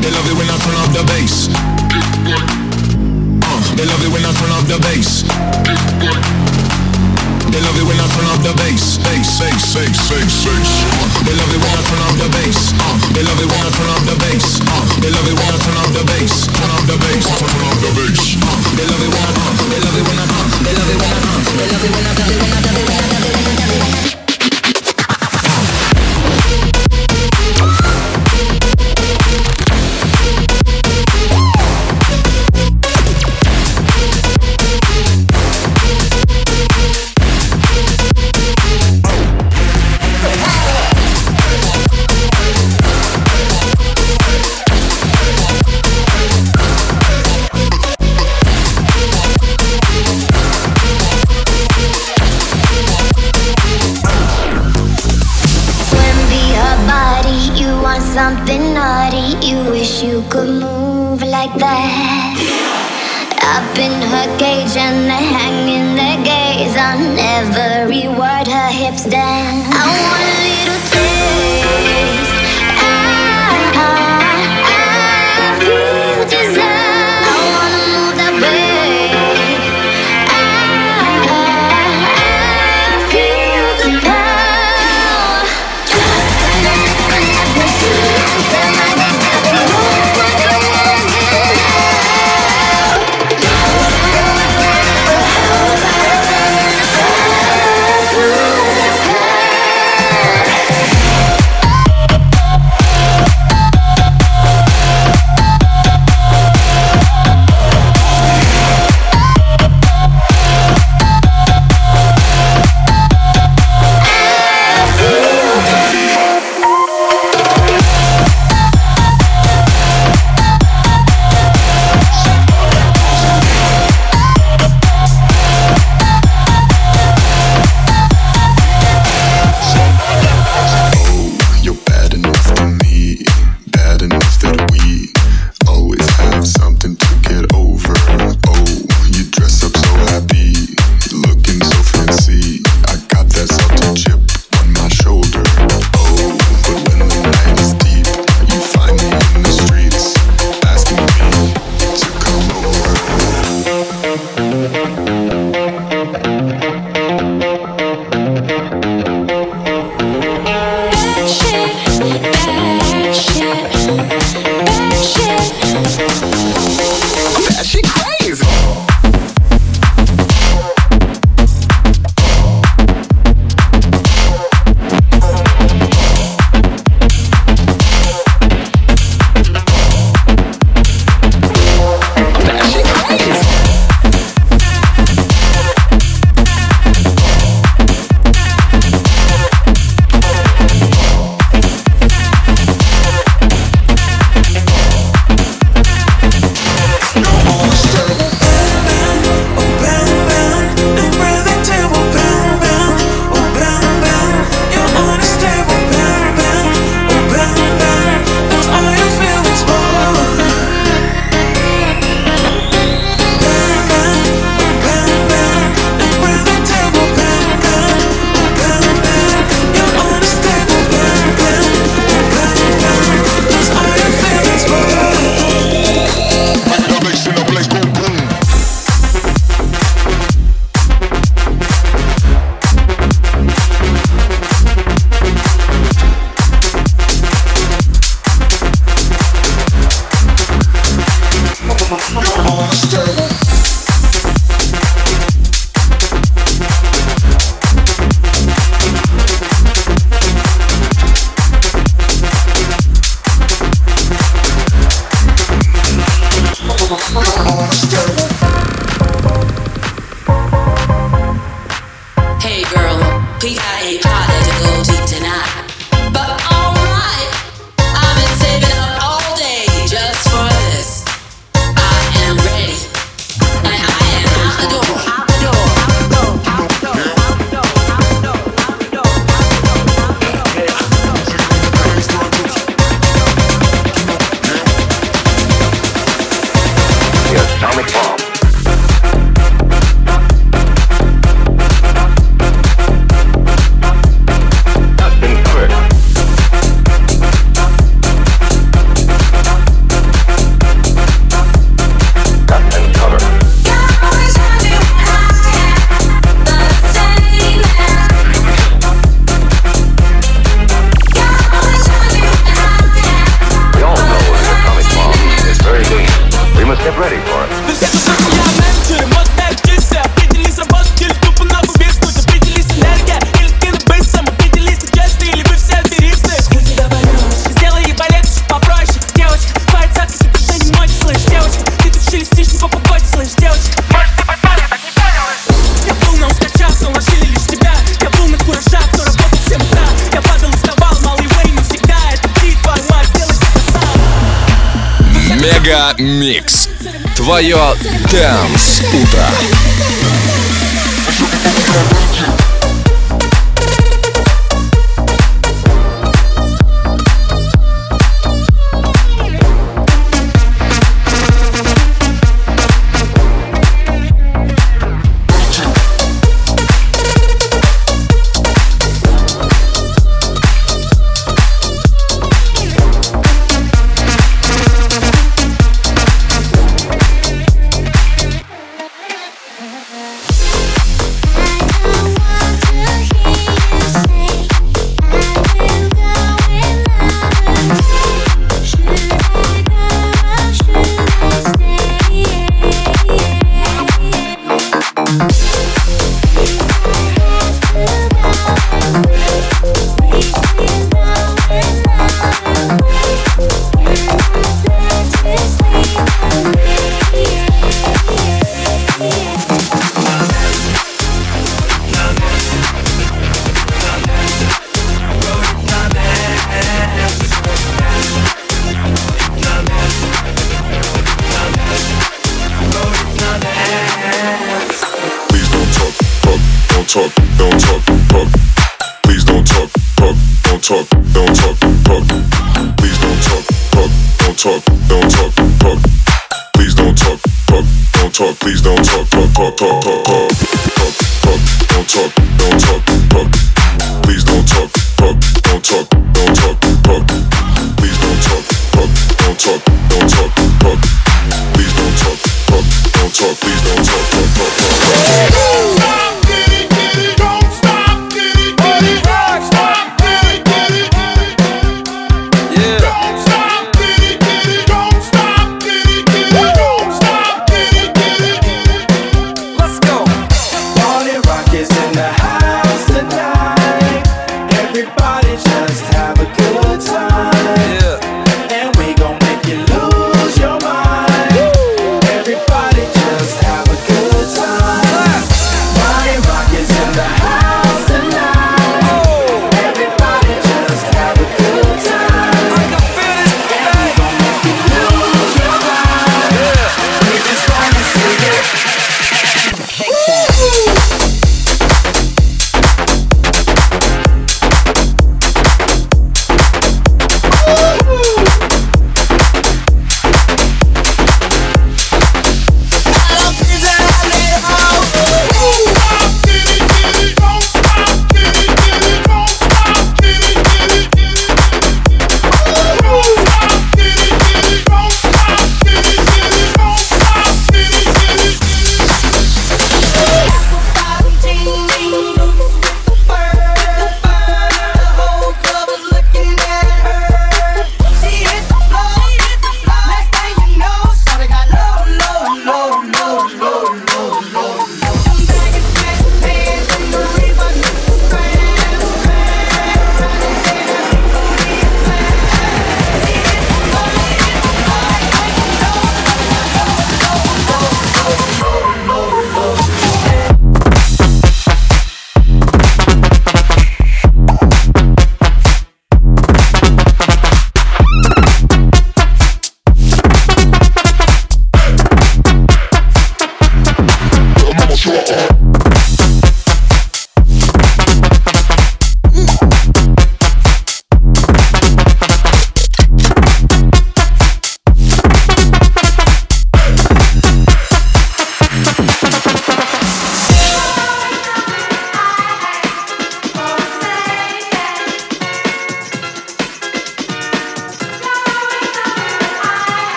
They love it when I turn up the bass. Uh, they love it when I turn up the bass. every word her hips dance. Микс. Твое Дэнс Утро. talk, don't talk, don't talk, don't talk, don't talk, don't talk, don't talk.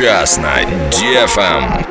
сейчас на Дефам.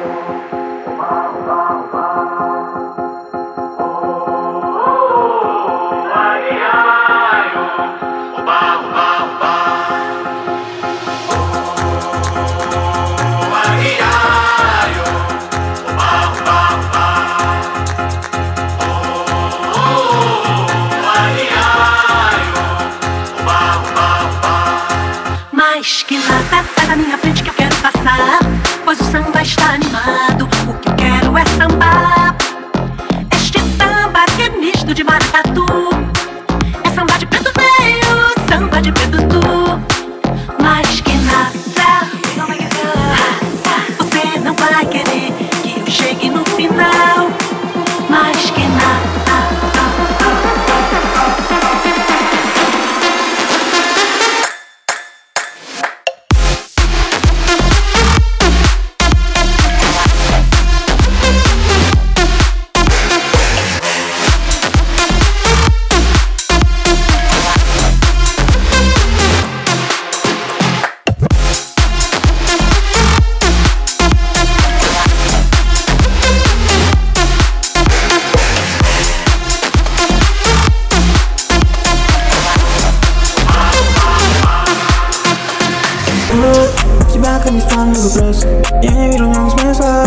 Тебя, конечно, много вопрос. Я не вижу в нем смысла.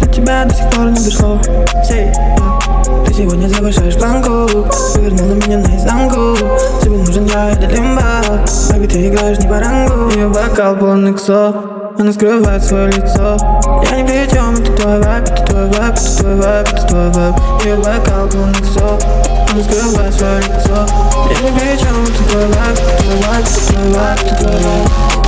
Для тебя до сих пор не дошло. Say, yeah. Ты сегодня завышаешь планку. Ты меня наизнанку. Тебе нужен я, это лимба Baby, ты играешь не по рангу. Ее бокал полон иксов она скрывает свое лицо. Я не при чем, это твой вайп, это твой вайп, это твой вайп, это твой вайп. И бокал был никсо, она скрывает свое лицо. Я не при чем, это твой вайп, это твой вайп, это твой вайп, это твой вайп.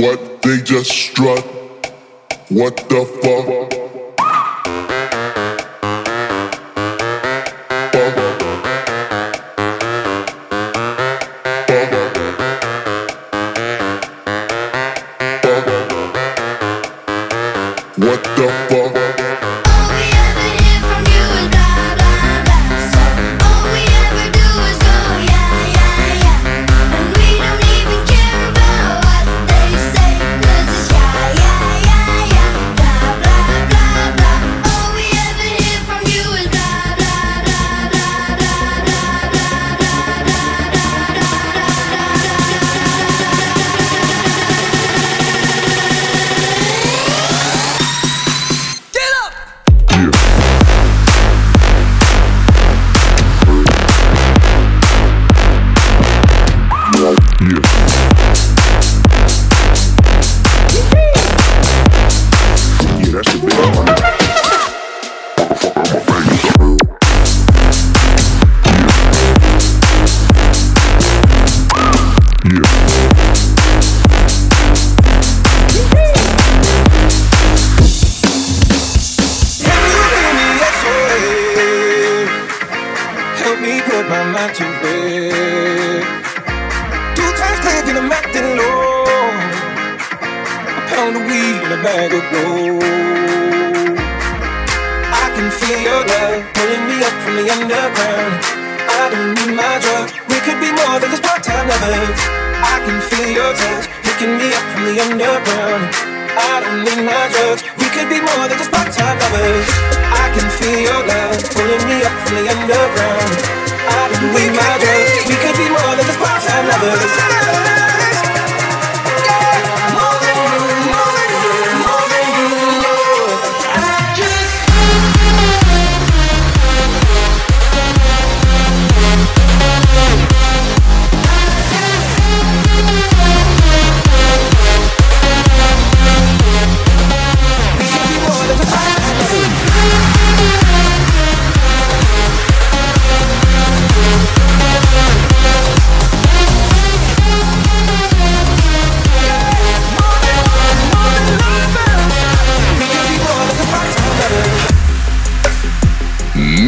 what they just strut. What the fuck? Pound of weed and a bag of gold. I can feel your love pulling me up from the underground. I don't need my drugs. We could be more than just part-time lovers. I can feel your touch picking me up from the underground. I don't need my drugs. We could be more than just part-time lovers. I can feel your love pulling me up from the underground. I don't need my drugs. We could be more than just part-time lovers.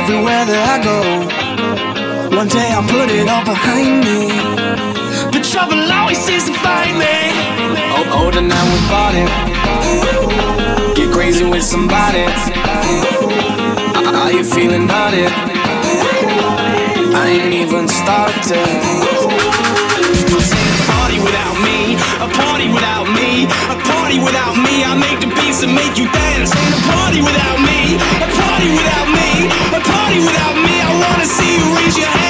everywhere that I go. One day I'll put it all behind me. Trouble always seems to find me. Oh, older now we bought it. Get crazy with somebody. Are you feeling naughty? I ain't even started. A party without me, a party without me, a party without me. I make the beats and make you dance. Ain't a party without me, a party without me, a party without me. I wanna see you raise your hands.